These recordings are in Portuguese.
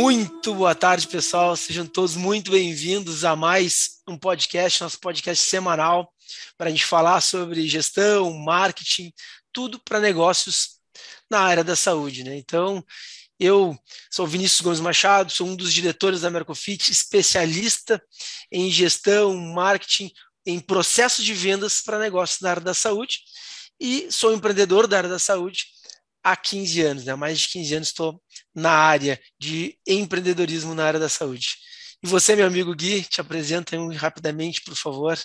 Muito boa tarde, pessoal. Sejam todos muito bem-vindos a mais um podcast, nosso podcast semanal, para a gente falar sobre gestão, marketing, tudo para negócios na área da saúde. Né? Então, eu sou Vinícius Gomes Machado, sou um dos diretores da Mercofit, especialista em gestão, marketing, em processo de vendas para negócios na área da saúde e sou empreendedor da área da saúde há 15 anos, né? há mais de 15 anos estou na área de empreendedorismo na área da saúde. E você, meu amigo Gui, te apresenta rapidamente, por favor.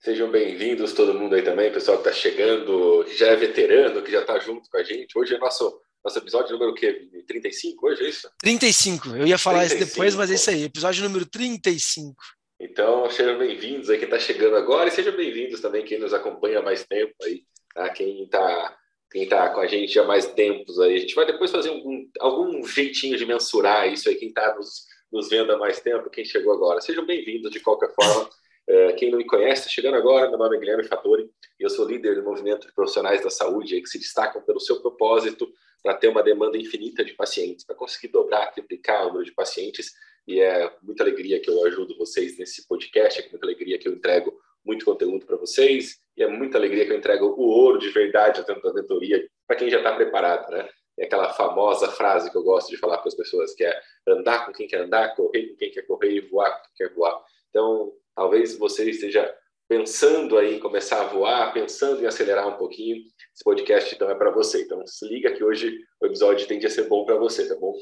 Sejam bem-vindos todo mundo aí também, pessoal que está chegando, que já é veterano, que já está junto com a gente. Hoje é nosso, nosso episódio número o quê? 35 hoje, é isso? 35. Eu ia falar 35. isso depois, mas é isso aí. Episódio número 35. Então, sejam bem-vindos aí quem está chegando agora e sejam bem-vindos também quem nos acompanha há mais tempo aí, tá? Quem está quem está com a gente há mais tempos aí. A gente vai depois fazer algum, algum jeitinho de mensurar isso aí, quem está nos, nos vendo há mais tempo, quem chegou agora. Sejam bem-vindos de qualquer forma. É, quem não me conhece, chegando agora, meu nome é Guilherme Fattori e eu sou líder do movimento de profissionais da saúde que se destacam pelo seu propósito para ter uma demanda infinita de pacientes, para conseguir dobrar, triplicar o número de pacientes. E é muita alegria que eu ajudo vocês nesse podcast, é muita alegria que eu entrego muito conteúdo para vocês e é muita alegria que eu entrego o ouro de verdade dentro da mentoria para quem já está preparado, né? É aquela famosa frase que eu gosto de falar para as pessoas, que é andar com quem quer andar, correr com quem quer correr e voar com quem quer voar. Então, talvez você esteja pensando aí em começar a voar, pensando em acelerar um pouquinho, esse podcast então é para você. Então, se liga que hoje o episódio tende a ser bom para você, tá bom?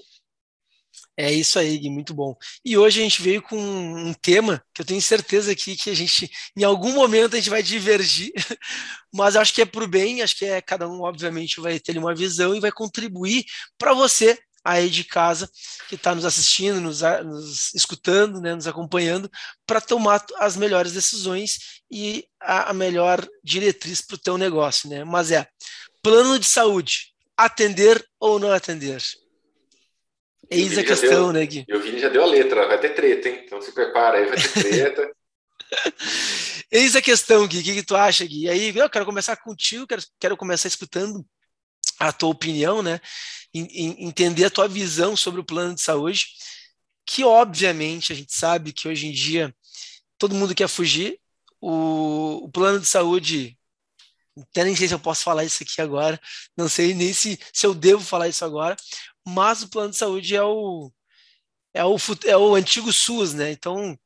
É isso aí, Gui, muito bom. E hoje a gente veio com um tema que eu tenho certeza aqui que a gente, em algum momento, a gente vai divergir, mas acho que é para o bem, acho que é cada um, obviamente, vai ter uma visão e vai contribuir para você aí de casa que está nos assistindo, nos, nos, escutando, né, nos acompanhando, para tomar as melhores decisões e a, a melhor diretriz para o teu negócio, né? Mas é plano de saúde, atender ou não atender? Eis a questão, deu, né, Gui? E o Vini já deu a letra, vai ter treta, hein? Então se prepara aí, vai ter treta. Eis a questão, Gui. O que, que, tu acha, Gui? E aí, eu quero começar contigo, quero, quero começar escutando a tua opinião, né? entender a tua visão sobre o plano de saúde, que obviamente a gente sabe que hoje em dia todo mundo quer fugir. O, o plano de saúde, até nem sei se eu posso falar isso aqui agora, não sei nem se, se eu devo falar isso agora, mas o plano de saúde é o, é o, é o antigo SUS, né? Então,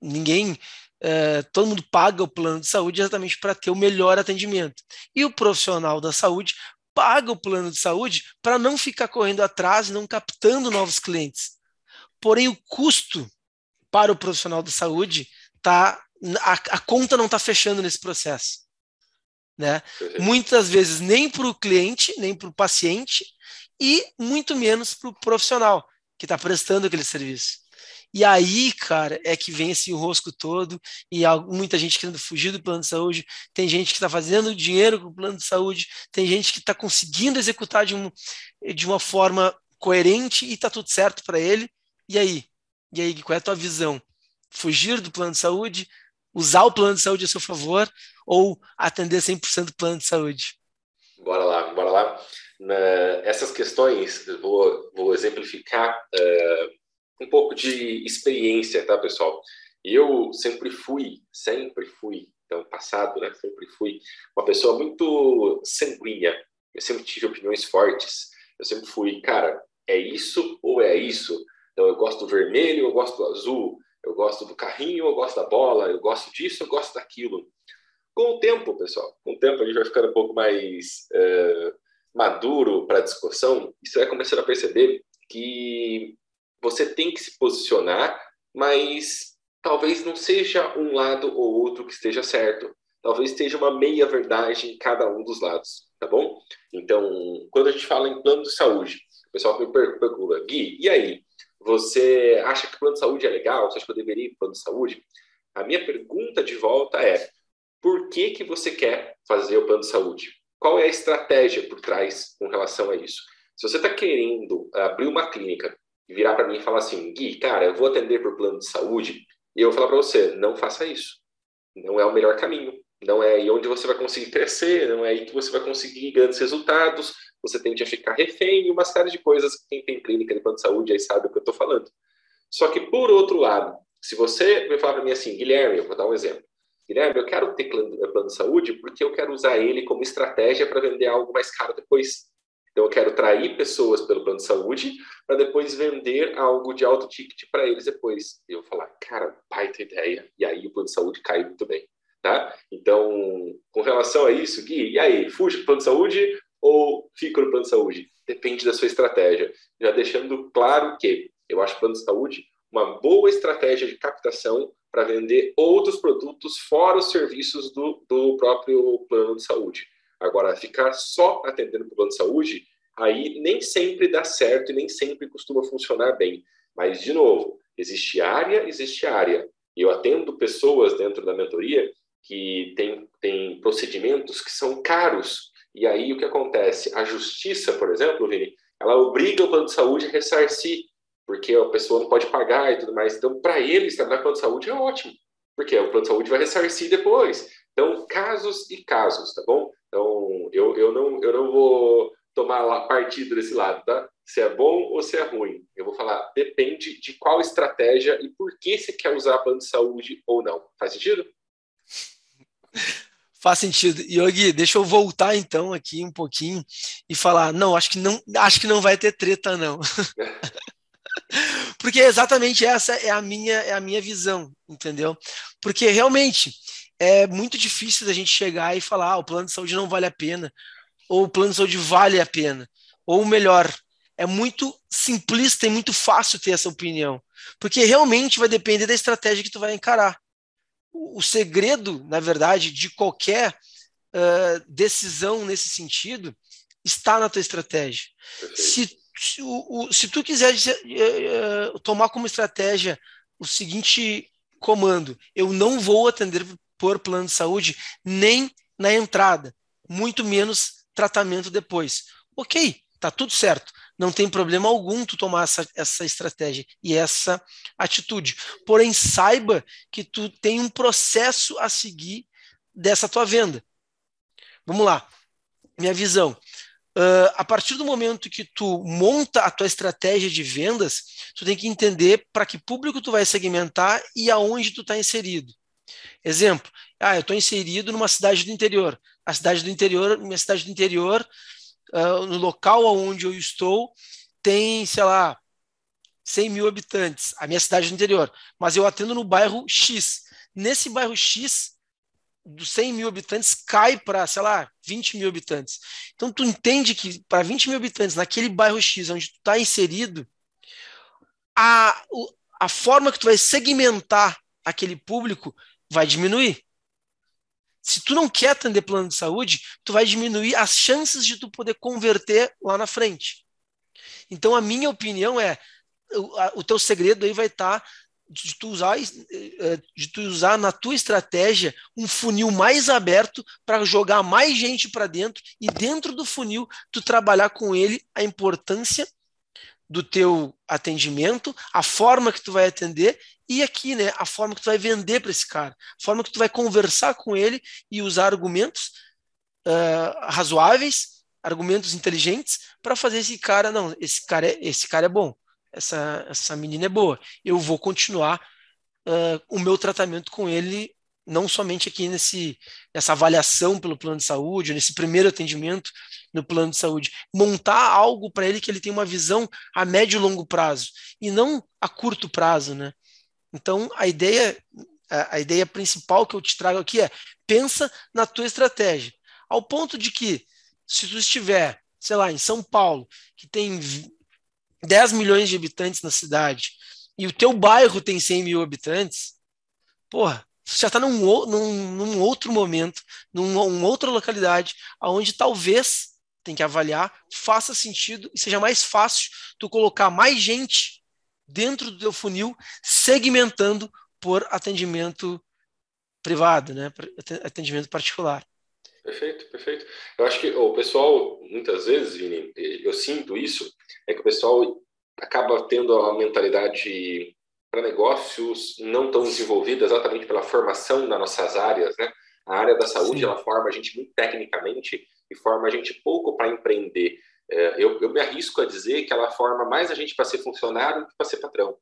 ninguém, é, todo mundo paga o plano de saúde exatamente para ter o melhor atendimento. E o profissional da saúde paga o plano de saúde para não ficar correndo atrás e não captando novos clientes. Porém, o custo para o profissional da saúde tá a, a conta não está fechando nesse processo. Né? Muitas vezes nem para o cliente, nem para o paciente, e muito menos para o profissional que está prestando aquele serviço. E aí, cara, é que vem esse rosco todo e muita gente querendo fugir do plano de saúde, tem gente que está fazendo dinheiro com o plano de saúde, tem gente que está conseguindo executar de, um, de uma forma coerente e está tudo certo para ele. E aí? E aí, qual é a tua visão? Fugir do plano de saúde, usar o plano de saúde a seu favor ou atender 100% do plano de saúde? Bora lá, bora lá né, essas questões, vou, vou exemplificar uh, um pouco de experiência, tá, pessoal? Eu sempre fui, sempre fui, então, passado, né, sempre fui uma pessoa muito sanguínea. Eu sempre tive opiniões fortes. Eu sempre fui, cara, é isso ou é isso? Então, eu gosto do vermelho, eu gosto do azul, eu gosto do carrinho, eu gosto da bola, eu gosto disso, eu gosto daquilo. Com o tempo, pessoal, com o tempo a gente vai ficando um pouco mais uh, maduro para a discussão, você vai começando a perceber que você tem que se posicionar, mas talvez não seja um lado ou outro que esteja certo. Talvez esteja uma meia verdade em cada um dos lados, tá bom? Então, quando a gente fala em plano de saúde, o pessoal me pergunta, Gui, e aí? Você acha que o plano de saúde é legal? Você acha que eu deveria ir para plano de saúde? A minha pergunta de volta é: por que, que você quer fazer o plano de saúde? Qual é a estratégia por trás com relação a isso? Se você está querendo abrir uma clínica e virar para mim e falar assim, Gui, cara, eu vou atender por plano de saúde, e eu vou falar para você, não faça isso. Não é o melhor caminho. não é aí onde você vai conseguir crescer, não é aí que você vai conseguir grandes resultados, você tende a ficar refém e uma série de coisas que quem tem clínica de plano de saúde aí sabe o que eu estou falando. Só que, por outro lado, se você me falar para mim assim, Guilherme, eu vou dar um exemplo. Guilherme, eu quero ter plano de saúde porque eu quero usar ele como estratégia para vender algo mais caro depois. Então, eu quero atrair pessoas pelo plano de saúde para depois vender algo de alto ticket para eles depois. E eu falar, cara, baita ideia. E aí o plano de saúde cai muito bem. Tá? Então, com relação a isso, Gui, e aí, fuja do plano de saúde ou fica no plano de saúde? Depende da sua estratégia. Já deixando claro que eu acho o plano de saúde uma boa estratégia de captação para vender outros produtos fora os serviços do, do próprio plano de saúde. Agora, ficar só atendendo o plano de saúde, aí nem sempre dá certo e nem sempre costuma funcionar bem. Mas, de novo, existe área, existe área. Eu atendo pessoas dentro da mentoria que têm, têm procedimentos que são caros. E aí o que acontece? A justiça, por exemplo, Vini, ela obriga o plano de saúde a ressarcir porque a pessoa não pode pagar e tudo mais. Então, para eles, trabalhar plano de saúde é ótimo, porque o plano de saúde vai ressarcir depois. Então, casos e casos, tá bom? Então, eu, eu, não, eu não vou tomar partido desse lado, tá? Se é bom ou se é ruim. Eu vou falar, depende de qual estratégia e por que você quer usar plano de saúde ou não. Faz sentido? Faz sentido. Yogi, deixa eu voltar então aqui um pouquinho e falar, não, acho que não, acho que não vai ter treta não. Porque exatamente essa é a minha é a minha visão, entendeu? Porque realmente é muito difícil da gente chegar e falar, ah, o plano de saúde não vale a pena, ou o plano de saúde vale a pena, ou melhor, é muito simplista e muito fácil ter essa opinião, porque realmente vai depender da estratégia que tu vai encarar. O, o segredo, na verdade, de qualquer uh, decisão nesse sentido está na tua estratégia. Se se, o, se tu quiser dizer, uh, tomar como estratégia o seguinte comando, eu não vou atender por plano de saúde nem na entrada, muito menos tratamento depois. Ok, tá tudo certo. Não tem problema algum tu tomar essa, essa estratégia e essa atitude. Porém, saiba que tu tem um processo a seguir dessa tua venda. Vamos lá. Minha visão. Uh, a partir do momento que tu monta a tua estratégia de vendas, tu tem que entender para que público tu vai segmentar e aonde tu está inserido. Exemplo, ah, eu estou inserido numa cidade do interior. A cidade do interior, minha cidade do interior, uh, no local onde eu estou, tem, sei lá, 100 mil habitantes, a minha cidade do interior. Mas eu atendo no bairro X. Nesse bairro X, dos 100 mil habitantes cai para, sei lá, 20 mil habitantes. Então, tu entende que para 20 mil habitantes, naquele bairro X onde tu está inserido, a, a forma que tu vai segmentar aquele público vai diminuir. Se tu não quer atender plano de saúde, tu vai diminuir as chances de tu poder converter lá na frente. Então, a minha opinião é, o, o teu segredo aí vai estar tá de tu usar eh, de tu usar na tua estratégia um funil mais aberto para jogar mais gente para dentro e dentro do funil tu trabalhar com ele a importância do teu atendimento, a forma que tu vai atender e aqui, né, a forma que tu vai vender para esse cara, a forma que tu vai conversar com ele e usar argumentos uh, razoáveis, argumentos inteligentes para fazer esse cara, não, esse cara é, esse cara é bom essa, essa menina é boa. Eu vou continuar uh, o meu tratamento com ele, não somente aqui nesse, nessa avaliação pelo plano de saúde, nesse primeiro atendimento no plano de saúde. Montar algo para ele que ele tenha uma visão a médio e longo prazo, e não a curto prazo, né? Então, a ideia, a, a ideia principal que eu te trago aqui é pensa na tua estratégia. Ao ponto de que, se tu estiver, sei lá, em São Paulo, que tem 10 milhões de habitantes na cidade e o teu bairro tem 100 mil habitantes, porra, você já está num, num, num, outro momento, numa um outra localidade, aonde talvez tem que avaliar, faça sentido e seja mais fácil tu colocar mais gente dentro do teu funil, segmentando por atendimento privado, né, atendimento particular. Perfeito, perfeito. Eu acho que o pessoal, muitas vezes, Vini, eu sinto isso, é que o pessoal acaba tendo a mentalidade para negócios não tão desenvolvida exatamente pela formação das nossas áreas, né? A área da saúde, Sim. ela forma a gente muito tecnicamente e forma a gente pouco para empreender. É, eu, eu, me arrisco a dizer que ela forma mais a gente para ser funcionário do que para ser patrão.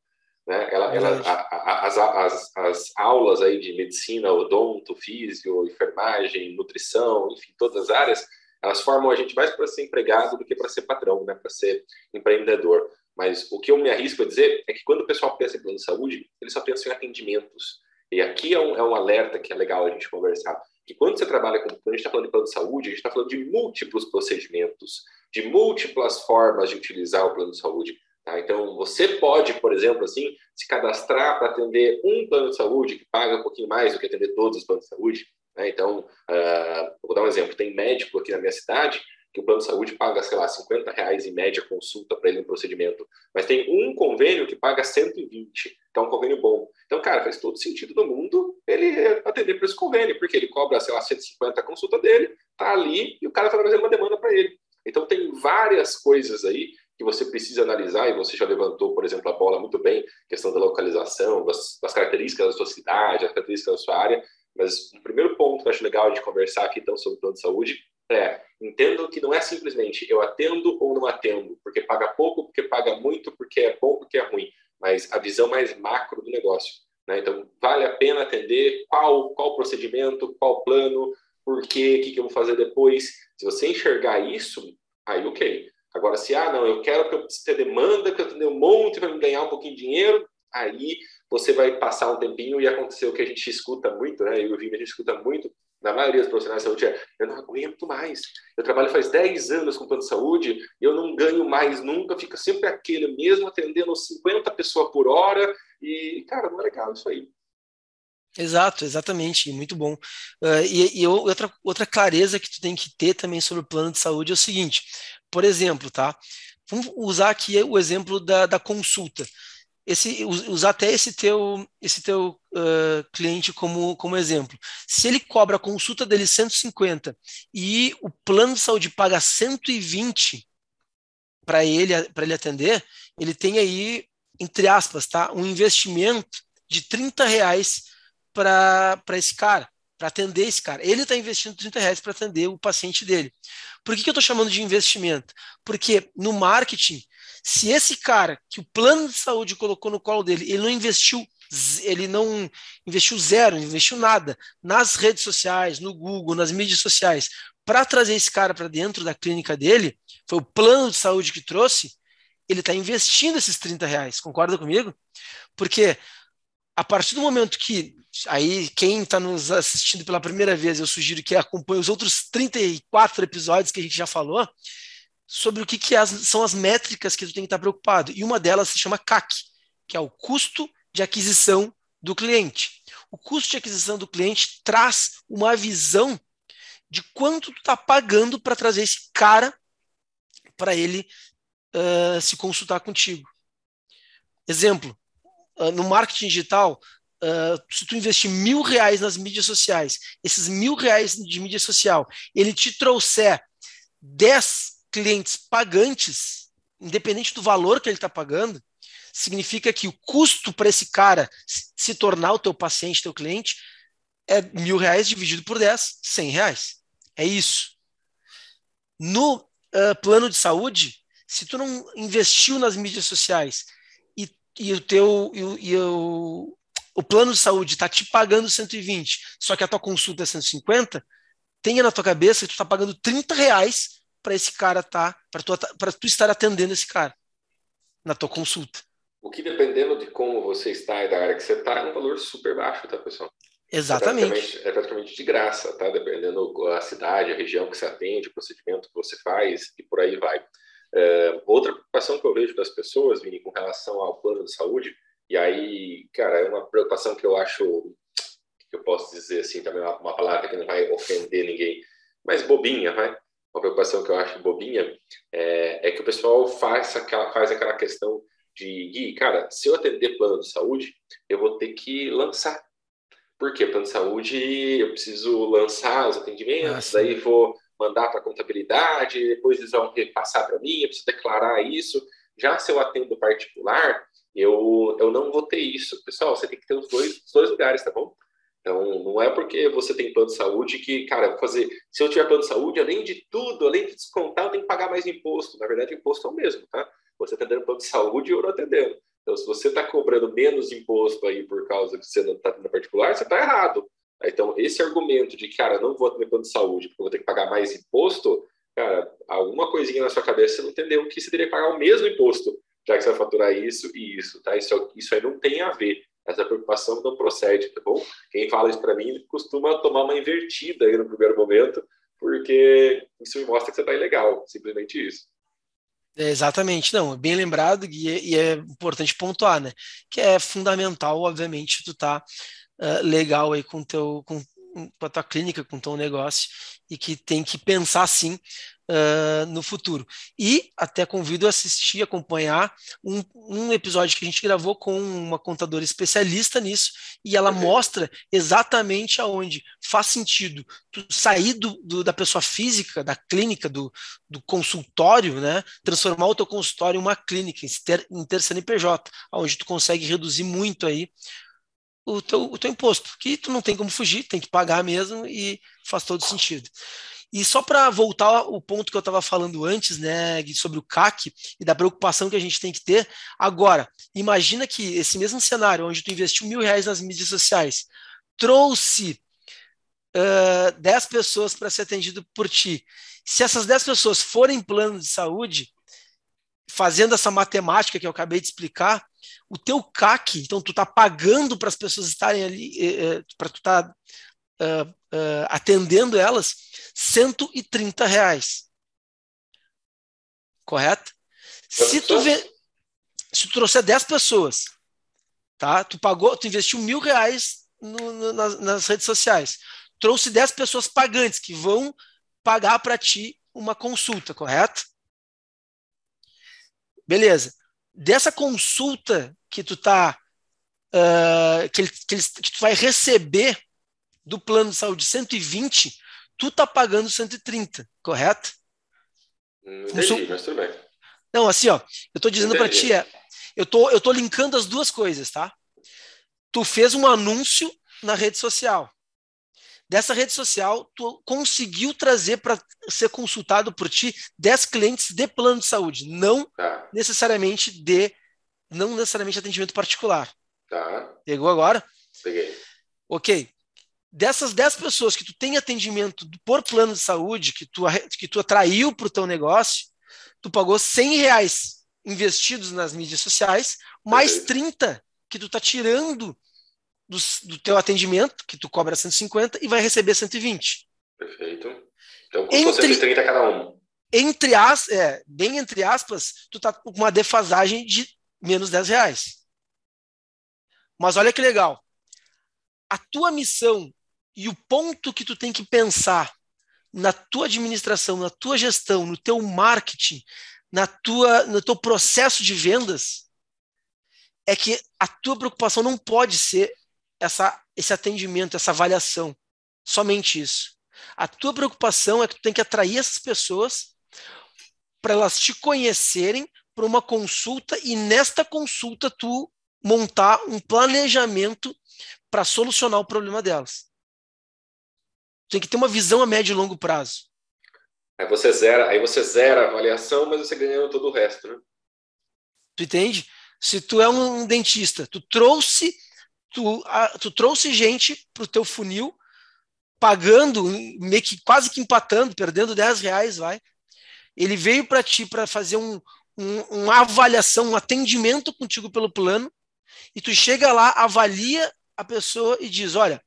Né? Ela, ela a, a, as, as, as, aulas aí de medicina, odonto, físio, enfermagem, nutrição, enfim, todas as áreas, elas formam a gente mais para ser empregado do que para ser patrão, né? para ser empreendedor. Mas o que eu me arrisco a dizer é que quando o pessoal pensa em plano de saúde, ele só pensa em atendimentos. E aqui é um, é um alerta que é legal a gente conversar. Que quando você trabalha com. Quando a gente está falando de plano de saúde, a gente está falando de múltiplos procedimentos, de múltiplas formas de utilizar o plano de saúde. Tá? Então, você pode, por exemplo, assim, se cadastrar para atender um plano de saúde que paga um pouquinho mais do que atender todos os planos de saúde. Né? Então, uh, vou dar um exemplo: tem médico aqui na minha cidade que o plano de saúde paga, sei lá, 50 reais em média consulta para ele no procedimento, mas tem um convênio que paga 120, que é um convênio bom. Então, cara, faz todo sentido no mundo ele atender para esse convênio, porque ele cobra, sei lá, 150 a consulta dele, tá ali e o cara está trazendo uma demanda para ele. Então, tem várias coisas aí que você precisa analisar, e você já levantou, por exemplo, a bola muito bem, questão da localização, das, das características da sua cidade, as características da sua área, mas um primeiro ponto que eu acho legal de conversar aqui, então, sobre o plano de saúde, é, entendo que não é simplesmente eu atendo ou não atendo, porque paga pouco, porque paga muito, porque é bom, porque é ruim, mas a visão mais macro do negócio. Né? Então, vale a pena atender qual, qual procedimento, qual plano, por quê, o que, que eu vou fazer depois. Se você enxergar isso, aí ok. Agora, se, ah, não, eu quero que eu ter demanda, que eu tenha um monte para ganhar um pouquinho de dinheiro, aí você vai passar um tempinho e acontecer o que a gente escuta muito, né? Eu e a gente escuta muito na maioria dos profissionais de saúde é eu não aguento mais. Eu trabalho faz 10 anos com plano de saúde eu não ganho mais nunca, fica sempre aquele mesmo atendendo 50 pessoas por hora e, cara, não é legal isso aí. Exato, exatamente, muito bom. Uh, e, e outra, outra clareza que tu tem que ter também sobre o plano de saúde é o seguinte, por exemplo, tá? Vamos usar aqui o exemplo da, da consulta esse, usar até esse teu, esse teu uh, cliente como, como exemplo. Se ele cobra a consulta dele 150 e o plano de saúde paga 120 para ele, ele atender, ele tem aí, entre aspas, tá, um investimento de 30 reais para esse cara, para atender esse cara. Ele está investindo 30 reais para atender o paciente dele. Por que, que eu estou chamando de investimento? Porque no marketing se esse cara que o plano de saúde colocou no colo dele, ele não investiu, ele não investiu zero, não investiu nada nas redes sociais, no Google, nas mídias sociais, para trazer esse cara para dentro da clínica dele, foi o plano de saúde que trouxe, ele está investindo esses 30 reais, concorda comigo? Porque a partir do momento que aí quem está nos assistindo pela primeira vez, eu sugiro que acompanhe os outros 34 episódios que a gente já falou, sobre o que, que as, são as métricas que tu tem que estar preocupado. E uma delas se chama CAC, que é o custo de aquisição do cliente. O custo de aquisição do cliente traz uma visão de quanto tu está pagando para trazer esse cara para ele uh, se consultar contigo. Exemplo, uh, no marketing digital, uh, se tu investir mil reais nas mídias sociais, esses mil reais de mídia social, ele te trouxer 10 clientes pagantes, independente do valor que ele está pagando, significa que o custo para esse cara se tornar o teu paciente, teu cliente, é mil reais dividido por 10, 100 reais. É isso. No uh, plano de saúde, se tu não investiu nas mídias sociais e, e o teu e, e o, o plano de saúde está te pagando 120, só que a tua consulta é 150, tenha na tua cabeça que tu está pagando 30 reais para esse cara tá, para tu, tu estar atendendo esse cara na tua consulta. O que dependendo de como você está e da área que você está, é um valor super baixo, tá, pessoal? Exatamente. É praticamente, é praticamente de graça, tá? Dependendo da cidade, a região que você atende, o procedimento que você faz e por aí vai. É, outra preocupação que eu vejo das pessoas, Vini, com relação ao plano de saúde, e aí, cara, é uma preocupação que eu acho, que eu posso dizer assim, também uma, uma palavra que não vai ofender ninguém, mas bobinha, vai uma preocupação que eu acho bobinha, é, é que o pessoal faz aquela, faz aquela questão de, Gui, cara, se eu atender plano de saúde, eu vou ter que lançar. Por quê? Plano de saúde, eu preciso lançar os atendimentos, ah, daí vou mandar para a contabilidade, depois eles vão repassar para mim, eu preciso declarar isso. Já se eu atendo particular, eu, eu não vou ter isso. Pessoal, você tem que ter os dois, os dois lugares, tá bom? Então, não é porque você tem plano de saúde que, cara, fazer. Se eu tiver plano de saúde, além de tudo, além de descontar, eu tenho que pagar mais imposto. Na verdade, o imposto é o mesmo, tá? Você está dando plano de saúde e eu não atendendo. Então, se você está cobrando menos imposto aí por causa que você não está tendo particular, você está errado. Então, esse argumento de, cara, não vou ter plano de saúde porque eu vou ter que pagar mais imposto, cara, alguma coisinha na sua cabeça você não entendeu que você teria que pagar o mesmo imposto, já que você vai faturar isso e isso, tá? Isso, isso aí não tem a ver essa preocupação não procede, tá bom? Quem fala isso para mim costuma tomar uma invertida aí no primeiro momento, porque isso me mostra que você está ilegal, simplesmente isso. É, exatamente, não, bem lembrado e é, é, importante pontuar, né? Que é fundamental, obviamente, tu tá uh, legal aí com teu com, com a tua clínica, com o teu negócio e que tem que pensar sim uh, no futuro. E até convido a assistir, acompanhar um, um, episódio que a gente gravou com uma contadora especialista nisso, e ela mostra exatamente aonde faz sentido tu sair do, do, da pessoa física, da clínica, do, do consultório, né, transformar o teu consultório em uma clínica, em ter, em ter CNPJ, onde tu consegue reduzir muito aí o teu, o teu imposto, que tu não tem como fugir, tem que pagar mesmo e faz todo sentido. E só para voltar ao ponto que eu estava falando antes, né, sobre o CAC e da preocupação que a gente tem que ter. Agora, imagina que esse mesmo cenário, onde tu investiu mil reais nas mídias sociais, trouxe uh, 10 pessoas para ser atendido por ti. Se essas 10 pessoas forem plano de saúde, fazendo essa matemática que eu acabei de explicar, o teu CAC, então tu está pagando para as pessoas estarem ali, eh, eh para tu estar tá, uh, uh, atendendo elas, 130 reais. Correto? Se tu, vê, se tu trouxer 10 pessoas, tá? Tu pagou, tu investiu mil reais no, no, nas, nas, redes sociais. Trouxe 10 pessoas pagantes que vão pagar para ti uma consulta, correto? Beleza. Dessa consulta que tu tá uh, que, que, que tu vai receber do plano de saúde 120, tu tá pagando 130, correto? Não entendi, mas tudo bem. Não, assim, ó, eu tô dizendo para ti, é, eu tô, eu tô linkando as duas coisas, tá? Tu fez um anúncio na rede social. Dessa rede social, tu conseguiu trazer para ser consultado por ti 10 clientes de plano de saúde, não tá. necessariamente de não necessariamente atendimento particular. Tá. Pegou agora? Peguei. OK dessas 10 pessoas que tu tem atendimento por plano de saúde, que tu, que tu atraiu para o teu negócio, tu pagou 100 reais investidos nas mídias sociais, mais 30 que tu tá tirando do, do teu atendimento, que tu cobra 150 e vai receber 120. Perfeito. Então, custou entre, 130 cada um. Entre as, é, bem entre aspas, tu tá com uma defasagem de menos 10 reais. Mas olha que legal. A tua missão e o ponto que tu tem que pensar na tua administração, na tua gestão, no teu marketing, na tua, no teu processo de vendas, é que a tua preocupação não pode ser essa, esse atendimento, essa avaliação. Somente isso. A tua preocupação é que tu tem que atrair essas pessoas para elas te conhecerem para uma consulta e nesta consulta tu montar um planejamento para solucionar o problema delas tem que ter uma visão a médio e longo prazo. Aí você zera, aí você zera a avaliação, mas você ganhou todo o resto, né? Tu entende? Se tu é um dentista, tu trouxe tu, a, tu trouxe gente para o teu funil, pagando, meio que quase que empatando, perdendo 10 reais, vai. Ele veio para ti para fazer um, um, uma avaliação, um atendimento contigo pelo plano, e tu chega lá, avalia a pessoa e diz: olha,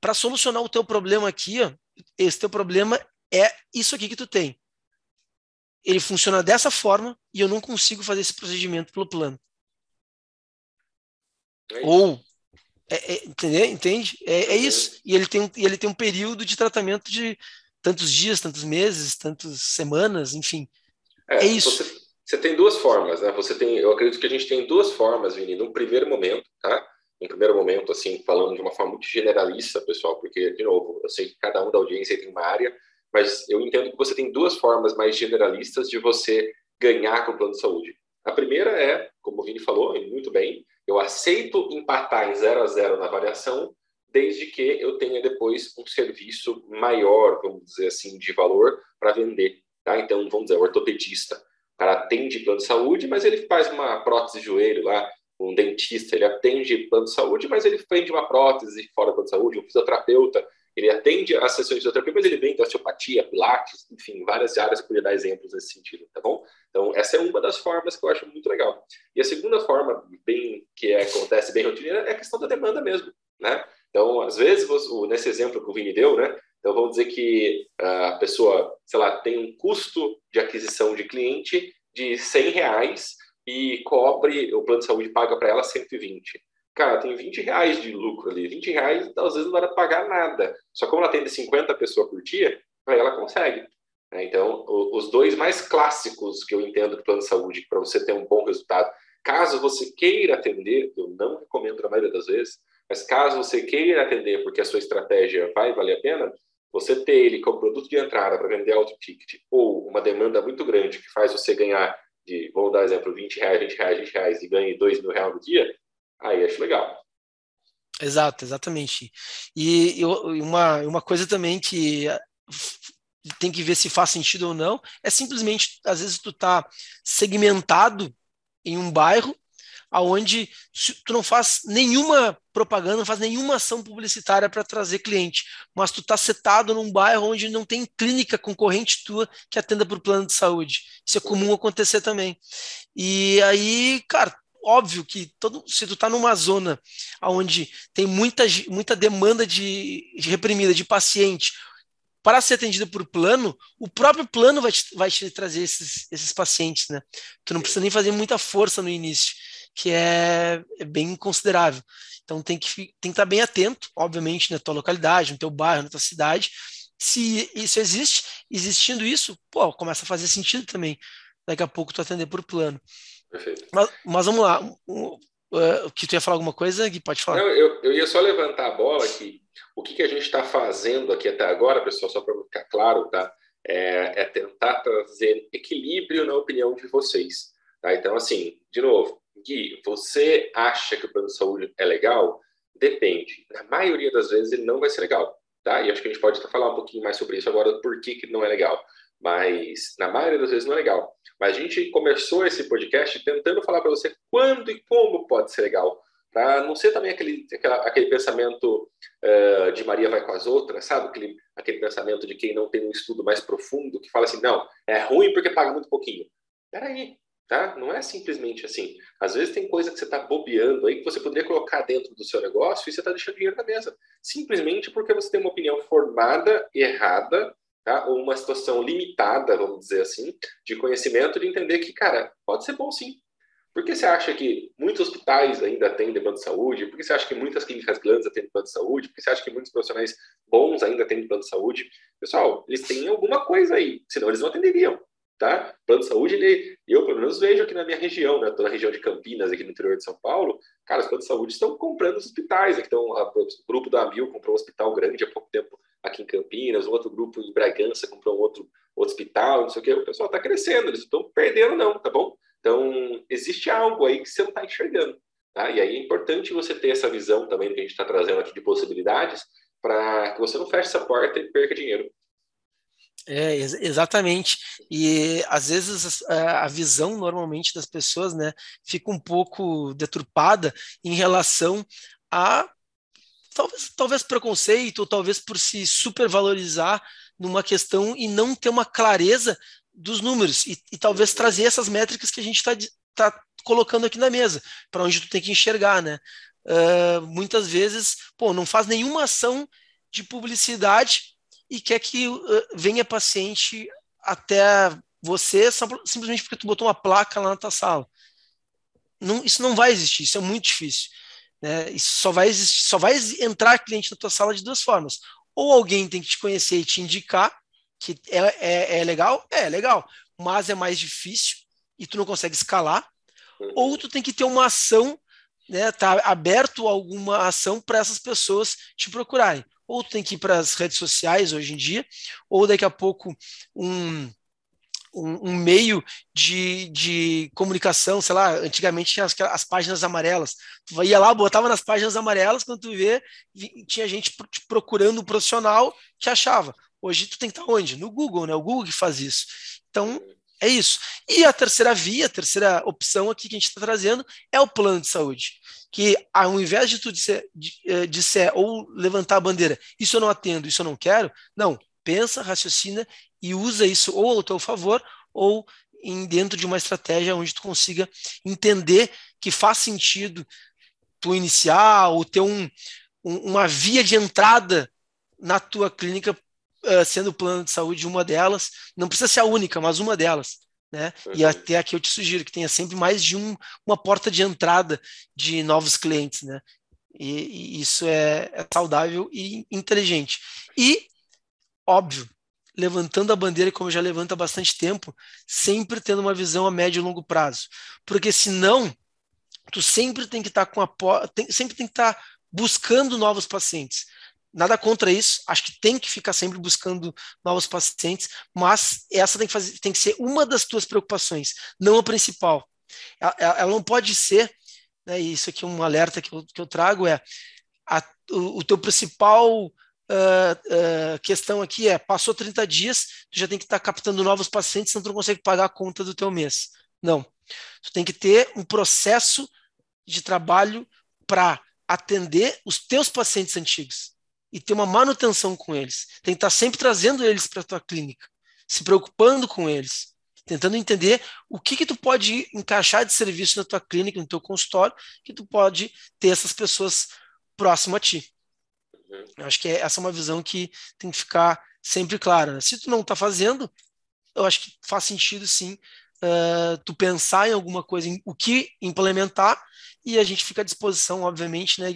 para solucionar o teu problema aqui, ó, esse teu problema é isso aqui que tu tem. Ele funciona dessa forma e eu não consigo fazer esse procedimento pelo plano. É Ou é, é, entende? entende? É, é, isso. E ele tem, ele tem um período de tratamento de tantos dias, tantos meses, tantas semanas, enfim. É, é isso. Você, você, tem duas formas, né? Você tem, eu acredito que a gente tem duas formas, Vini. No primeiro momento, tá? Em primeiro momento, assim, falando de uma forma muito generalista, pessoal, porque, de novo, eu sei que cada um da audiência tem uma área, mas eu entendo que você tem duas formas mais generalistas de você ganhar com o plano de saúde. A primeira é, como o Vini falou, muito bem, eu aceito empatar em 0 a 0 na avaliação desde que eu tenha depois um serviço maior, vamos dizer assim, de valor para vender. Tá? Então, vamos dizer, o ortopedista, o cara atende plano de saúde, mas ele faz uma prótese de joelho lá, um dentista, ele atende plano de saúde, mas ele vende uma prótese fora do plano de saúde, um fisioterapeuta, ele atende as sessões de fisioterapia, mas ele vende osteopatia, pilates, enfim, várias áreas, eu podia dar exemplos nesse sentido, tá bom? Então, essa é uma das formas que eu acho muito legal. E a segunda forma, bem que é, acontece bem rotineira, é a questão da demanda mesmo, né? Então, às vezes, nesse exemplo que o Vini deu, né? Então, vamos dizer que a pessoa, sei lá, tem um custo de aquisição de cliente de 100 reais e cobre, o plano de saúde paga para ela 120 cara, tem 20 reais de lucro ali. 20 reais, às vezes, não vai pagar nada. Só como ela atende 50 pessoas por dia, aí ela consegue. Né? Então, os dois mais clássicos que eu entendo do plano de saúde, para você ter um bom resultado, caso você queira atender, eu não recomendo na maioria das vezes, mas caso você queira atender porque a sua estratégia vai valer a pena, você ter ele como produto de entrada para vender alto ticket ou uma demanda muito grande que faz você ganhar de, vamos dar exemplo, 20 reais, 20 reais, 20 reais e ganhe 2 mil reais no dia, Aí acho legal. Exato, exatamente. E, uma, uma coisa também que eh, tem que ver se faz sentido ou não, é simplesmente, às vezes, tu tá segmentado em um bairro aonde tu não faz nenhuma propaganda, não faz nenhuma ação publicitária para trazer cliente, mas tu tá setado num bairro onde não tem clínica concorrente tua que atenda por plano de saúde. Isso é comum acontecer também. E aí, cara, óbvio que todo, se tu está numa zona onde tem muita, muita demanda de, de reprimida de paciente para ser atendido por plano, o próprio plano vai te, vai te trazer esses, esses pacientes, né? Tu não precisa nem fazer muita força no início, que é, é bem considerável. Então tem que, tem que estar bem atento, obviamente, na tua localidade, no teu bairro, na tua cidade. Se isso existe, existindo isso, pô, começa a fazer sentido também. Daqui a pouco tu atender por plano. Perfeito. Mas, mas vamos lá. O, uh, que tu ia falar alguma coisa, Gui? Pode falar. Não, eu, eu ia só levantar a bola aqui. O que, que a gente está fazendo aqui até agora, pessoal, só para ficar claro, tá? É, é, tentar trazer equilíbrio na opinião de vocês. Tá? Então, assim, de novo, Gui, você acha que o plano de saúde é legal? Depende. Na maioria das vezes ele não vai ser legal. Tá? E acho que a gente pode até falar um pouquinho mais sobre isso agora, por que, que não é legal. Mas na maioria das vezes não é legal. Mas a gente começou esse podcast tentando falar para você quando e como pode ser legal. Para não ser também aquele, aquela, aquele pensamento uh, de Maria vai com as outras, sabe? Aquele, aquele pensamento de quem não tem um estudo mais profundo, que fala assim, não, é ruim porque paga muito pouquinho. Peraí, tá? Não é simplesmente assim. Às vezes tem coisa que você está bobeando aí que você poderia colocar dentro do seu negócio e você está deixando dinheiro na mesa. Simplesmente porque você tem uma opinião formada, errada, tá? ou uma situação limitada, vamos dizer assim, de conhecimento, de entender que, cara, pode ser bom sim. Por que você acha que muitos hospitais ainda têm plano de saúde? Por que você acha que muitas clínicas grandes têm plano de saúde? Por que você acha que muitos profissionais bons ainda têm plano de saúde? Pessoal, eles têm alguma coisa aí, senão eles não atenderiam, tá? Plano de saúde, ele, eu pelo menos vejo aqui na minha região, né? Tô na região de Campinas, aqui no interior de São Paulo, cara, os planos de saúde estão comprando os hospitais. Aqui estão, o grupo da Amil comprou um hospital grande há pouco tempo aqui em Campinas, um outro grupo em Bragança comprou um outro, outro hospital, não sei o que. O pessoal está crescendo, eles estão perdendo, não, tá bom? Então, existe algo aí que você não está enxergando. Tá? E aí é importante você ter essa visão também que a gente está trazendo aqui de possibilidades para que você não feche essa porta e perca dinheiro. É, ex exatamente. E às vezes a, a, visão normalmente das pessoas, né, fica um pouco deturpada em relação a talvez, talvez preconceito, ou talvez por se supervalorizar numa questão e não ter uma clareza dos números, e, e talvez trazer essas métricas que a gente está tá colocando aqui na mesa, para onde tu tem que enxergar, né? Uh, muitas vezes, pô, não faz nenhuma ação de publicidade e quer que uh, venha paciente até você simplesmente porque tu botou uma placa lá na tua sala. Não, isso não vai existir, isso é muito difícil. Né? Isso só vai existir, só vai entrar cliente na tua sala de duas formas. Ou alguém tem que te conhecer e te indicar que é, é, é legal, é, é legal, mas é mais difícil e tu não consegue escalar. Uhum. Ou tu tem que ter uma ação, né? Tá aberto alguma ação para essas pessoas te procurarem. Ou tu tem que ir para as redes sociais hoje em dia, ou daqui a pouco um um, um, meio de, de comunicação, sei lá, antigamente tinha as, as, páginas amarelas. Tu ia lá, botava nas páginas amarelas, quando tu vê, tinha gente procurando um profissional que achava. Hoje tu tem que estar onde? No Google, né? O Google que faz isso. Então, é isso. E a terceira via, a terceira opção aqui que a gente está trazendo é o plano de saúde. Que ao invés de tu disser, eh, disser ou levantar a bandeira, isso eu não atendo, isso eu não quero, não, pensa, raciocina e usa isso ou ao teu favor ou em dentro de uma estratégia onde tu consiga entender que faz sentido tu iniciar ou ter um, um, uma via de entrada na tua clínica, uh, sendo o plano de saúde uma delas. Não precisa ser a única, mas uma delas. Né? Uhum. E até aqui eu te sugiro que tenha sempre mais de um, uma porta de entrada de novos clientes. Né? E, e isso é, é saudável e inteligente. E, óbvio, levantando a bandeira, como já levanta há bastante tempo, sempre tendo uma visão a médio e longo prazo. Porque senão, tu sempre tem que estar tá com a tem, sempre tem que estar tá buscando novos pacientes. Nada contra isso, acho que tem que ficar sempre buscando novos pacientes, mas essa tem que, fazer, tem que ser uma das tuas preocupações, não a principal. Ela, ela não pode ser, né, isso aqui é um alerta que eu, que eu trago, é a, o, o teu principal uh, uh, questão aqui é, passou 30 dias, tu já tem que estar tá captando novos pacientes, senão tu não consegue pagar a conta do teu mês. Não. Tu tem que ter um processo de trabalho para atender os teus pacientes antigos e ter uma manutenção com eles. Tem que estar sempre trazendo eles para a tua clínica, se preocupando com eles, tentando entender o que que tu pode encaixar de serviço na tua clínica, no teu consultório, que tu pode ter essas pessoas próximo a ti. Eu acho que é, essa é uma visão que tem que ficar sempre clara. Né? Se tu não está fazendo, eu acho que faz sentido sim uh, tu pensar em alguma coisa, em o que implementar, e a gente fica à disposição, obviamente, né,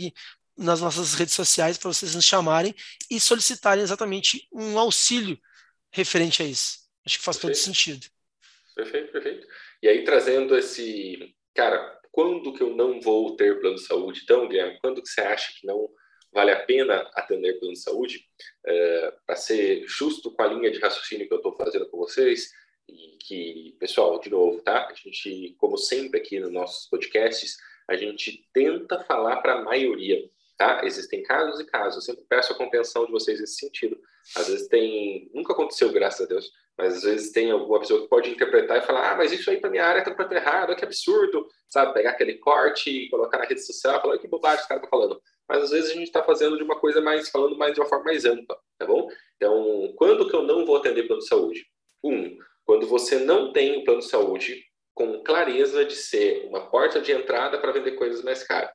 nas nossas redes sociais para vocês nos chamarem e solicitarem exatamente um auxílio referente a isso. Acho que faz perfeito. todo sentido. Perfeito, perfeito. E aí trazendo esse, cara, quando que eu não vou ter plano de saúde? Então, Guilherme, quando que você acha que não vale a pena atender plano de saúde, é, para ser justo com a linha de raciocínio que eu estou fazendo com vocês, e que, pessoal, de novo, tá? A gente, como sempre aqui nos nossos podcasts, a gente tenta falar para a maioria, tá? Existem casos e casos, eu sempre peço a compreensão de vocês nesse sentido. Às vezes tem, nunca aconteceu, graças a Deus, mas às vezes tem alguma pessoa que pode interpretar e falar, ah, mas isso aí para minha área está completamente errado, que absurdo, sabe? Pegar aquele corte e colocar na rede social falar, que bobagem os caras estão falando mas às vezes a gente está fazendo de uma coisa mais, falando mais de uma forma mais ampla, tá bom? Então, quando que eu não vou atender plano de saúde? Um, quando você não tem o plano de saúde com clareza de ser uma porta de entrada para vender coisas mais caras.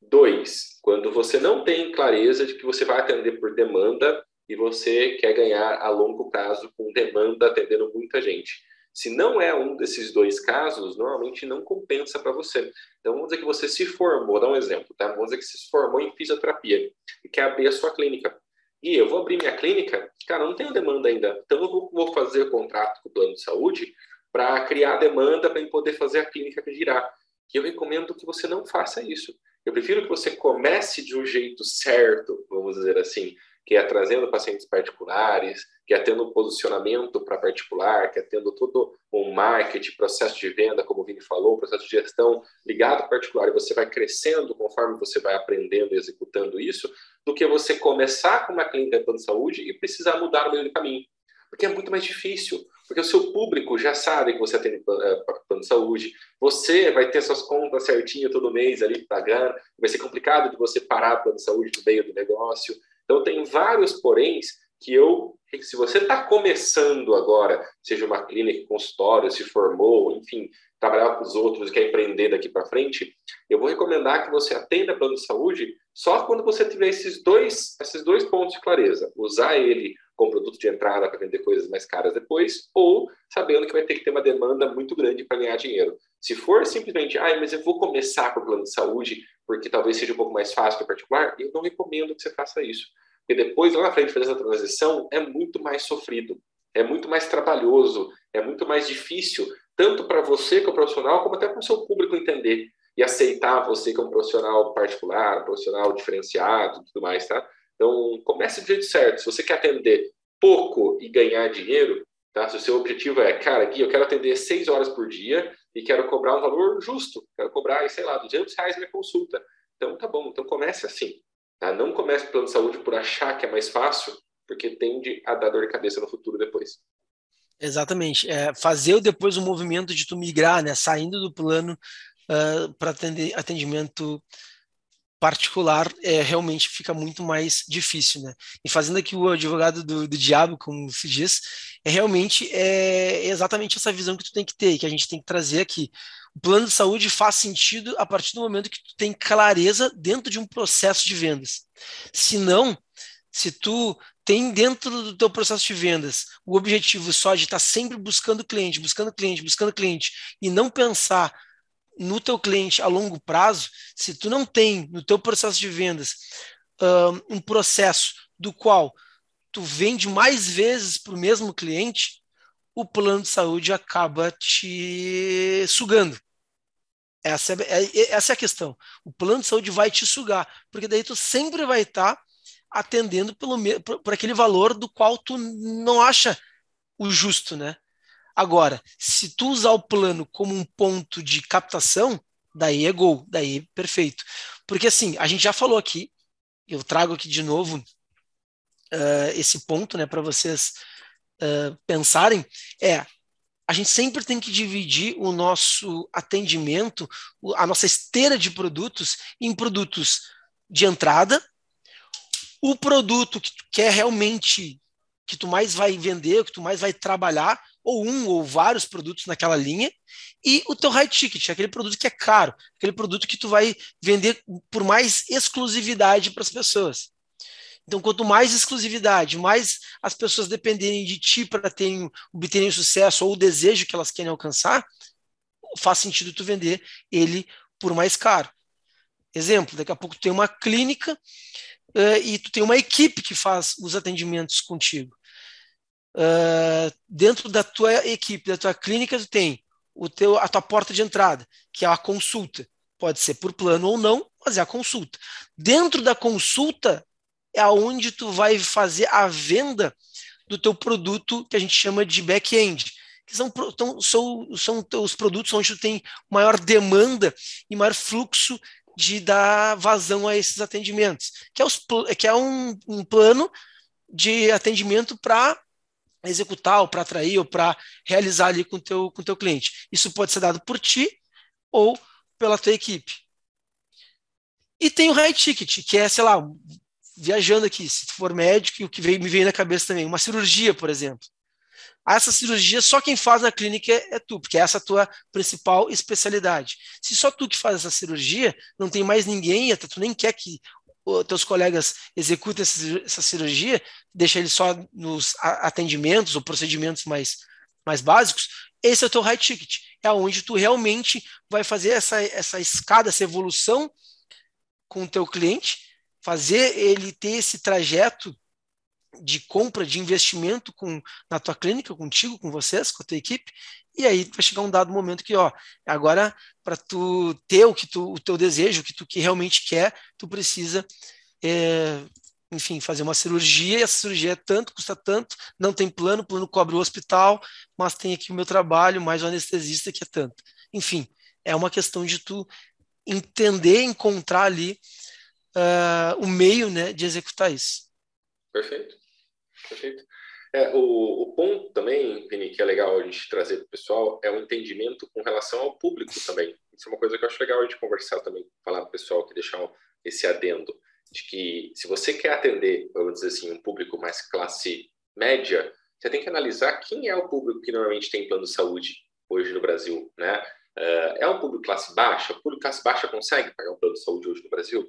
Dois, quando você não tem clareza de que você vai atender por demanda e você quer ganhar a longo prazo com demanda atendendo muita gente. Se não é um desses dois casos, normalmente não compensa para você. Então, vamos dizer que você se formou, vou dar um exemplo, tá? Vamos dizer que se formou em fisioterapia e quer abrir a sua clínica. E eu vou abrir minha clínica, cara, não tenho demanda ainda. Então, eu vou, fazer contrato com o plano de saúde para criar demanda para poder fazer a clínica girar. E eu recomendo que você não faça isso. Eu prefiro que você comece de um jeito certo, vamos dizer assim, que é trazendo pacientes particulares, que é tendo um posicionamento para particular, que é tendo todo um marketing, processo de venda, como o Vini falou, processo de gestão ligado ao particular, e você vai crescendo conforme você vai aprendendo e executando isso, do que você começar com uma clínica de plano de saúde e precisar mudar no meio do caminho. Porque é muito mais difícil, porque o seu público já sabe que você tem eh, plano de saúde, você vai ter suas contas certinho todo mês ali pagando, vai ser complicado de você parar plano de saúde no meio do negócio, então, tem vários poréns que eu, se você está começando agora, seja uma clínica, consultório, se formou, enfim, trabalhar com os outros, quer empreender daqui para frente, eu vou recomendar que você atenda plano de saúde só quando você tiver esses dois, esses dois pontos de clareza. Usar ele como produto de entrada para vender coisas mais caras depois, ou sabendo que vai ter que ter uma demanda muito grande para ganhar dinheiro. Se for simplesmente, ah, mas eu vou começar com o plano de saúde, porque talvez seja um pouco mais fácil que o particular, eu não recomendo que você faça isso. Porque depois, lá na frente, fazer essa transição é muito mais sofrido, é muito mais trabalhoso, é muito mais difícil, tanto para você como profissional, como até para o seu público entender e aceitar você como profissional particular, profissional diferenciado e tudo mais, tá? Então, comece do jeito certo. Se você quer atender pouco e ganhar dinheiro, Tá? Se o seu objetivo é, cara, Gui, eu quero atender seis horas por dia e quero cobrar um valor justo, quero cobrar, sei lá, 200 reais minha consulta. Então, tá bom, então comece assim. Tá? Não comece plano de saúde por achar que é mais fácil, porque tende a dar dor de cabeça no futuro depois. Exatamente. É, fazer depois o movimento de tu migrar, né, saindo do plano uh, para atendimento particular é, realmente fica muito mais difícil, né? E fazendo aqui o advogado do, do diabo, como se diz, é realmente é exatamente essa visão que tu tem que ter, que a gente tem que trazer aqui. Plano de saúde faz sentido a partir do momento que tu tem clareza dentro de um processo de vendas. Se não, se tu tem dentro do teu processo de vendas o objetivo só de estar sempre buscando cliente, buscando cliente, buscando cliente e não pensar no teu cliente a longo prazo, se tu não tem no teu processo de vendas um, um processo do qual tu vende mais vezes para o mesmo cliente, o plano de saúde acaba te sugando. Essa é, é, essa é a questão. O plano de saúde vai te sugar, porque daí tu sempre vai estar tá atendendo pelo, por aquele valor do qual tu não acha o justo, né? Agora, se tu usar o plano como um ponto de captação, daí é gol, daí é perfeito. Porque assim, a gente já falou aqui, eu trago aqui de novo uh, esse ponto, né, para vocês uh, pensarem, é a gente sempre tem que dividir o nosso atendimento, a nossa esteira de produtos, em produtos de entrada, o produto que tu quer realmente, que tu mais vai vender, que tu mais vai trabalhar, ou um ou vários produtos naquela linha, e o teu high ticket, aquele produto que é caro, aquele produto que tu vai vender por mais exclusividade para as pessoas. Então, quanto mais exclusividade, mais as pessoas dependerem de ti para terem, obterem sucesso ou o desejo que elas querem alcançar, faz sentido tu vender ele por mais caro. Exemplo, daqui a pouco tu tem uma clínica uh, e tu tem uma equipe que faz os atendimentos contigo. Uh, dentro da tua equipe, da tua clínica, tu tem o teu, a tua porta de entrada, que é a consulta. Pode ser por plano ou não, mas é a consulta. Dentro da consulta é aonde tu vai fazer a venda do teu produto que a gente chama de back-end, que são, são, são os produtos onde tu tem maior demanda e maior fluxo de dar vazão a esses atendimentos, que é, os, que é um, um plano de atendimento para executar, ou para atrair, ou para realizar ali com teu, com teu cliente. Isso pode ser dado por ti ou pela tua equipe. E tem o high ticket, que é, sei lá, viajando aqui, se for médico, o que me veio na cabeça também, uma cirurgia, por exemplo. Essa cirurgia, só quem faz na clínica é, é tu, porque é essa a tua principal especialidade. Se só tu que faz essa cirurgia, não tem mais ninguém, até tu nem quer que teus colegas executem essa cirurgia, deixa ele só nos atendimentos ou procedimentos mais, mais básicos, esse é o teu high ticket. É onde tu realmente vai fazer essa, essa escada, essa evolução com o teu cliente, fazer ele ter esse trajeto de compra, de investimento com, na tua clínica, contigo, com vocês, com a tua equipe, e aí vai chegar um dado momento que, ó, agora para tu ter o que tu, o teu desejo, o que tu que realmente quer, tu precisa, é, enfim, fazer uma cirurgia, e essa cirurgia é tanto, custa tanto, não tem plano, plano cobre o hospital, mas tem aqui o meu trabalho, mais o anestesista que é tanto. Enfim, é uma questão de tu entender, encontrar ali uh, o meio, né, de executar isso. Perfeito, perfeito. É, o, o, ponto também, Vini, que é legal a gente trazer para o pessoal, é o entendimento com relação ao público também. Isso é uma coisa que eu acho legal a gente conversar também, falar para o pessoal, que deixar esse adendo, de que se você quer atender, vamos dizer assim, um público mais classe média, você tem que analisar quem é o público que normalmente tem plano de saúde hoje no Brasil, né? É, é um público classe baixa? O público classe baixa consegue pagar um plano de saúde hoje no Brasil?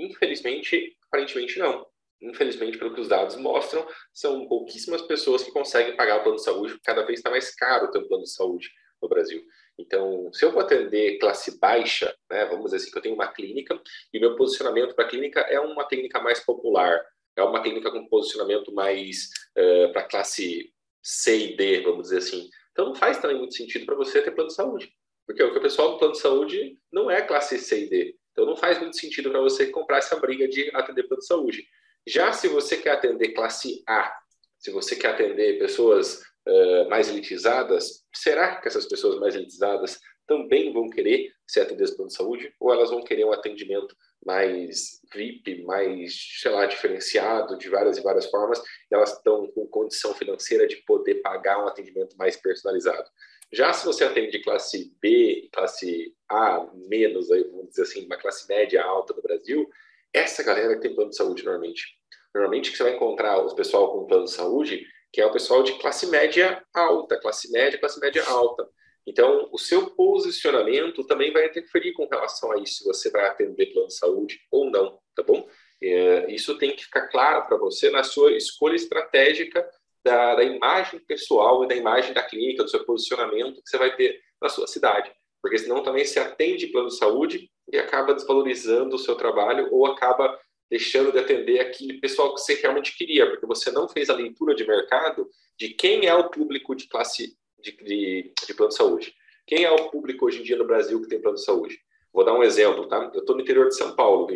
Infelizmente, aparentemente não infelizmente, pelo que os dados mostram, são pouquíssimas pessoas que conseguem pagar o plano de saúde, porque cada vez está mais caro um plano de saúde no Brasil. Então, se eu vou atender classe baixa, né, vamos dizer assim, que eu tenho uma clínica e meu posicionamento para a clínica é uma clínica mais popular, é uma clínica com posicionamento mais uh, para classe C e D, vamos dizer assim. Então, não faz também muito sentido para você ter plano de saúde, porque o pessoal do plano de saúde não é classe C e D. Então, não faz muito sentido para você comprar essa briga de atender plano de saúde. Já se você quer atender classe A, se você quer atender pessoas uh, mais elitizadas, será que essas pessoas mais elitizadas também vão querer ser atendidas pelo plano de saúde ou elas vão querer um atendimento mais VIP, mais, sei lá, diferenciado de várias e várias formas, elas estão com condição financeira de poder pagar um atendimento mais personalizado. Já se você atende classe B, classe A, menos, vamos dizer assim, uma classe média alta do Brasil, essa galera que tem plano de saúde normalmente. Normalmente que você vai encontrar os pessoal com plano de saúde, que é o pessoal de classe média alta, classe média, classe média alta. Então, o seu posicionamento também vai interferir com relação a isso, se você vai atender plano de saúde ou não, tá bom? É, isso tem que ficar claro para você na sua escolha estratégica da, da, imagem pessoal e da imagem da clínica, do seu posicionamento que você vai ter na sua cidade. Porque senão também se atende plano de saúde e acaba desvalorizando o seu trabalho ou acaba deixando de atender aquele pessoal que você realmente queria, porque você não fez a leitura de mercado de quem é o público de classe de, de, de plano de saúde. Quem é o público hoje em dia no Brasil que tem plano de saúde? Vou dar um exemplo, tá? Eu estou no interior de São Paulo.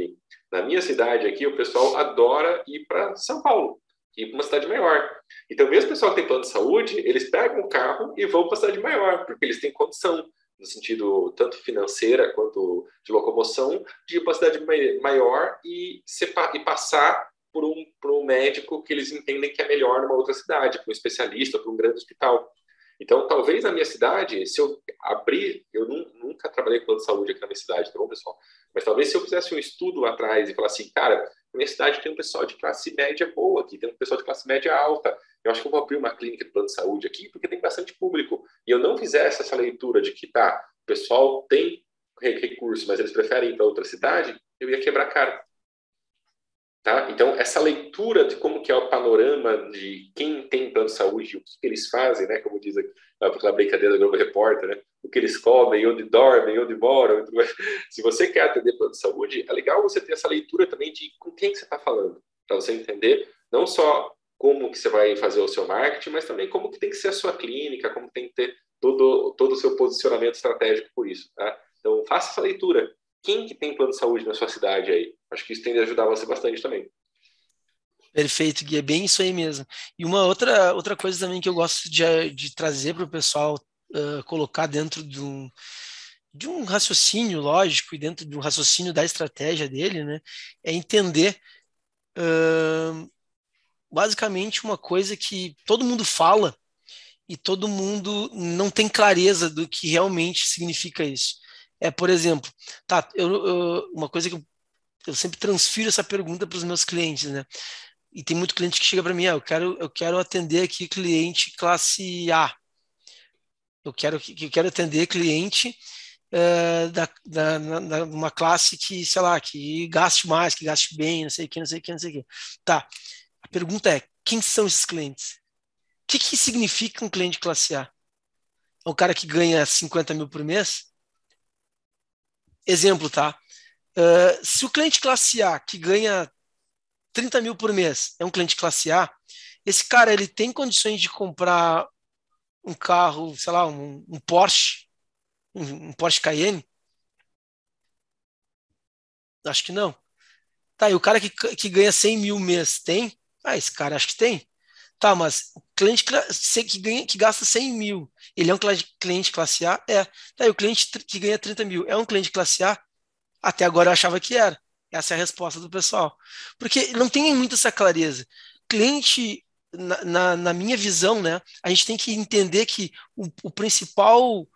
Na minha cidade aqui, o pessoal adora ir para São Paulo, ir para uma cidade maior. Então, mesmo o pessoal que tem plano de saúde, eles pegam o carro e vão para a cidade maior, porque eles têm condição, no sentido tanto financeira quanto de locomoção, de ir para a cidade maior e, e passar por um, por um médico que eles entendem que é melhor numa outra cidade, para um especialista, para um grande hospital. Então, talvez na minha cidade, se eu abrir, eu nunca trabalhei com plano de saúde aqui na minha cidade, tá bom, pessoal? Mas talvez se eu fizesse um estudo lá atrás e falasse assim, cara, na minha cidade tem um pessoal de classe média boa aqui, tem um pessoal de classe média alta. Eu acho que eu vou abrir uma clínica de plano de saúde aqui porque tem bastante público. E eu não fizesse essa leitura de que, tá, o pessoal tem recurso, mas eles preferem ir para outra cidade, eu ia quebrar cara. Tá? Então, essa leitura de como que é o panorama de quem tem plano de saúde, o que, que eles fazem, né? como diz aquela brincadeira do Globo Repórter, né? o que eles comem, onde dormem, onde moram. Se você quer atender plano de saúde, é legal você ter essa leitura também de com quem você está falando, para você entender não só como que você vai fazer o seu marketing, mas também como que tem que ser a sua clínica, como tem que ter todo, todo o seu posicionamento estratégico por isso. Tá? Então, faça essa leitura quem que tem plano de saúde na sua cidade aí? Acho que isso tende a ajudar você bastante também. Perfeito, Gui, é bem isso aí mesmo. E uma outra, outra coisa também que eu gosto de, de trazer para o pessoal uh, colocar dentro de um, de um raciocínio lógico e dentro de um raciocínio da estratégia dele, né, é entender uh, basicamente uma coisa que todo mundo fala e todo mundo não tem clareza do que realmente significa isso. É, por exemplo, tá, eu, eu, uma coisa que eu, eu sempre transfiro essa pergunta para os meus clientes, né? E tem muito cliente que chega para mim, ah, eu quero, eu quero atender aqui cliente classe A. Eu quero, eu quero atender cliente uh, da, da, da, uma classe que, sei lá, que gaste mais, que gaste bem, não sei o que, não sei o que, não sei o que. Tá. Pergunta é, quem são esses clientes? O que, que significa um cliente classe A? É um cara que ganha 50 mil por mês? Exemplo, tá? Uh, se o cliente classe A, que ganha 30 mil por mês, é um cliente classe A, esse cara ele tem condições de comprar um carro, sei lá, um, um Porsche, um, um, Porsche Cayenne? Acho que não. Tá, e o cara que, que ganha 100 mil mês tem? Ah, esse cara acho que tem. Tá, mas o cliente que, ganha, que gasta 100 mil, ele é um cliente classe A? É. Tá, e o cliente que ganha 30 mil é um cliente classe A? Até agora eu achava que era. Essa é a resposta do pessoal. Porque não tem muito essa clareza. Cliente, na, na, na minha visão, né, a gente tem que entender que o, o principal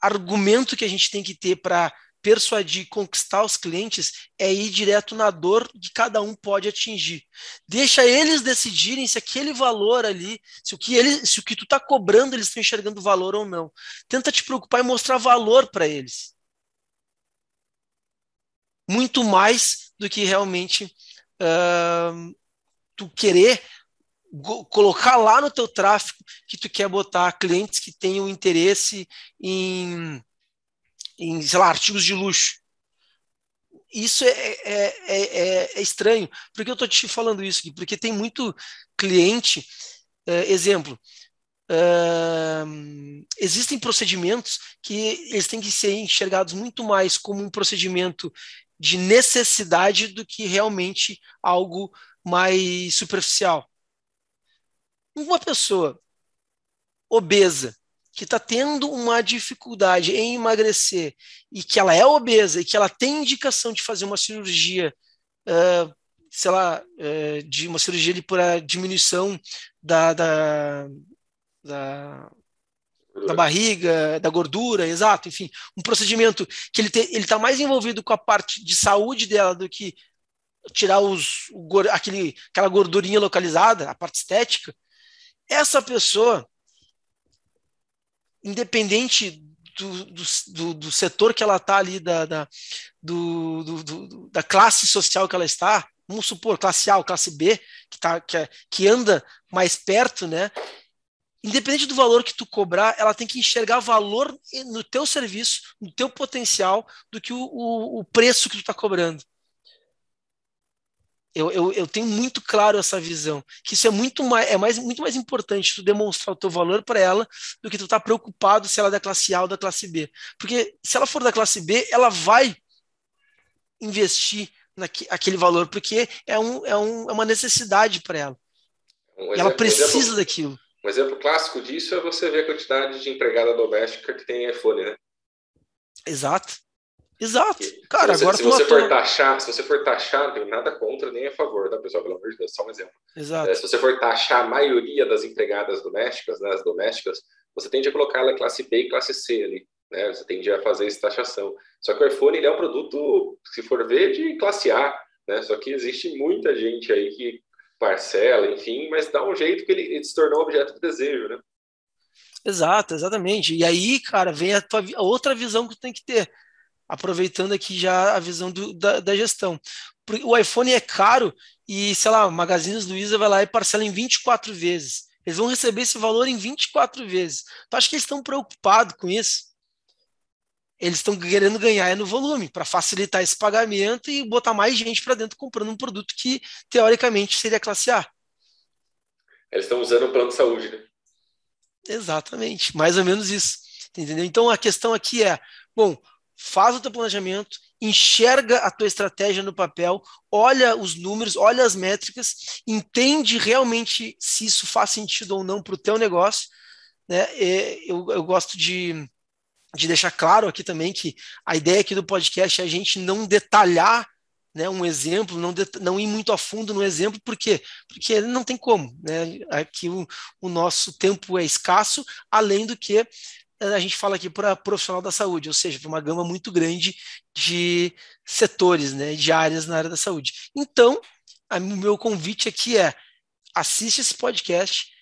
argumento que a gente tem que ter para persuadir, conquistar os clientes é ir direto na dor que cada um pode atingir. Deixa eles decidirem se aquele valor ali, se o que ele, se o que tu está cobrando eles estão enxergando valor ou não. Tenta te preocupar em mostrar valor para eles. Muito mais do que realmente uh, tu querer colocar lá no teu tráfego que tu quer botar clientes que tenham interesse em em, sei lá, artigos de luxo. Isso é, é, é, é estranho. Por que eu estou te falando isso aqui? Porque tem muito cliente, exemplo, Uh, existem procedimentos que eles têm que ser enxergados muito mais como um procedimento de necessidade do que realmente algo mais superficial. Uma pessoa obesa, que está tendo uma dificuldade em emagrecer e que ela é obesa e que ela tem indicação de fazer uma cirurgia, uh, sei lá, uh, de uma cirurgia para diminuição da, da, da, da, barriga, da gordura, exato, enfim, um procedimento que ele está mais envolvido com a parte de saúde dela do que tirar os, o, aquele, aquela gordurinha localizada, a parte estética, essa pessoa, independente do, do, do, setor que ela está ali, da, da, do, do, da classe social que ela está, vamos supor, classe A ou classe B, que, tá, que, é, que anda mais perto, né? Independente do valor que tu cobrar, ela tem que enxergar valor no teu serviço, no teu potencial, do que o, o, o preço que tu está cobrando. Eu, eu, eu, tenho muito claro essa visão, que isso é muito mais, é mais, muito mais importante tu demonstrar o teu valor para ela do que tu estar tá preocupado se ela é da classe A ou da classe B. Porque se ela for da classe B, ela vai investir naquele valor, porque é, um, é, um, é uma necessidade para ela. Um exemplo, ela precisa um exemplo, daquilo. Um exemplo clássico disso é você ver a quantidade de empregada doméstica que tem iPhone, né? Exato. Exato. Cara, se agora se você for taxar, se você for taxar, não tem nada contra nem a favor, tá, pessoal? Pelo amor de Deus, só um exemplo. Exato. É, se você for taxar a maioria das empregadas domésticas, né, as domésticas, você tende a colocar ela classe B e classe C ali, né? Você tende a fazer essa taxação. Só que o iPhone ele é um produto, se for ver, de classe A, né? Só que existe muita gente aí que parcela, enfim, mas dá um jeito que ele, ele se tornou objeto de desejo, né? Exato, exatamente. E aí, cara, vem a, tua, a outra visão que tu tem que ter aproveitando aqui já a visão do, da, da, gestão. O iPhone é caro e, sei lá, o Magazine Luiza vai lá e parcela em 24 vezes. Eles vão receber esse valor em 24 vezes. Então, acho que eles estão preocupados com isso. Eles estão querendo ganhar no volume, para facilitar esse pagamento e botar mais gente para dentro comprando um produto que, teoricamente, seria classe A. Eles estão usando o plano de saúde, né? Exatamente, mais ou menos isso. Entendeu? Então, a questão aqui é, bom, faz o teu planejamento, enxerga a tua estratégia no papel, olha os números, olha as métricas, entende realmente se isso faz sentido ou não para o teu negócio. Né? Eu, eu gosto de, de deixar claro aqui também que a ideia aqui do podcast é a gente não detalhar né, um exemplo, não, não ir muito a fundo no exemplo, por quê? Porque não tem como. Né? Aqui o, o nosso tempo é escasso, além do que a gente fala aqui para profissional da saúde, ou seja, para uma gama muito grande de setores, né, de áreas na área da saúde. Então, o meu convite aqui é assiste esse podcast.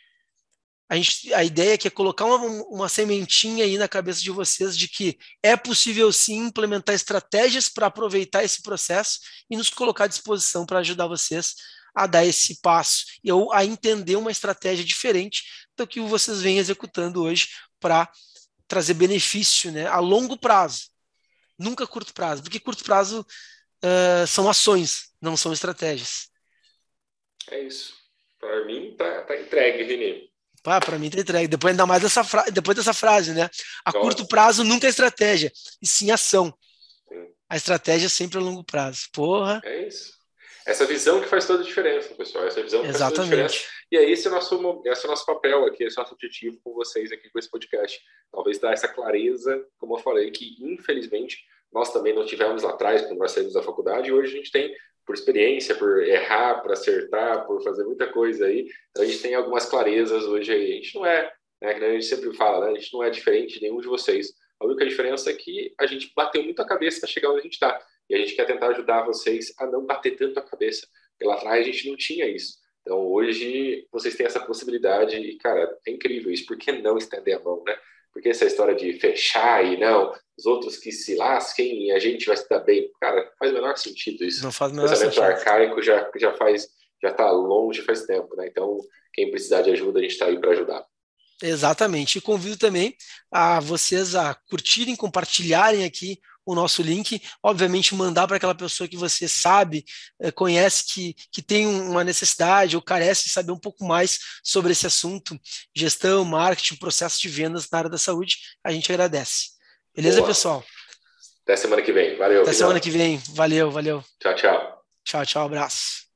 A, gente, a ideia aqui é colocar uma, uma sementinha aí na cabeça de vocês de que é possível sim implementar estratégias para aproveitar esse processo e nos colocar à disposição para ajudar vocês a dar esse passo e ou a entender uma estratégia diferente do que vocês vêm executando hoje para trazer benefício né, a longo prazo, nunca curto prazo, porque curto prazo uh, são ações, não são estratégias. É isso. Para mim tá, tá entregue. Ah, para mim tá entregue. Depois ainda mais dessa frase, depois dessa frase, né? A Nossa. curto prazo nunca é estratégia, e sim ação. Sim. A estratégia é sempre a longo prazo. Porra. É isso. Essa visão que faz toda a diferença, pessoal. Essa visão que Exatamente. faz toda a diferença. E aí, esse é, nosso, esse é o nosso papel aqui, esse é o nosso objetivo com vocês aqui com esse podcast. Talvez dar essa clareza, como eu falei, que infelizmente nós também não tivemos lá atrás, quando nós saímos da faculdade, e hoje a gente tem, por experiência, por errar, por acertar, por fazer muita coisa aí, então a gente tem algumas clarezas hoje aí. A gente não é, né, que a gente sempre fala, né, a gente não é diferente de nenhum de vocês. A única diferença é que a gente bateu muito a cabeça para chegar onde a gente está. E a gente quer tentar ajudar vocês a não bater tanto a cabeça. Porque lá atrás a gente não tinha isso. Então hoje vocês têm essa possibilidade e, cara, é incrível isso. Por que não estender a mão, né? Porque essa história de fechar e não, os outros que se lasquem e a gente vai se dar bem. Cara, faz o menor sentido isso. Não faz o menor Pensamento sentido. arcaico já, já faz, já está longe faz tempo, né? Então, quem precisar de ajuda, a gente está aí para ajudar. Exatamente. E convido também a vocês a curtirem, compartilharem aqui o nosso link, obviamente mandar para aquela pessoa que você sabe, eh, conhece, que, que tem uma necessidade ou carece de saber um pouco mais sobre esse assunto, gestão, marketing, processo de vendas na área da saúde, a gente agradece. Beleza, Boa. pessoal? Até semana que vem. Valeu. Até semana que vem. Valeu, valeu. Tchau, tchau. Tchau, tchau. Abraço.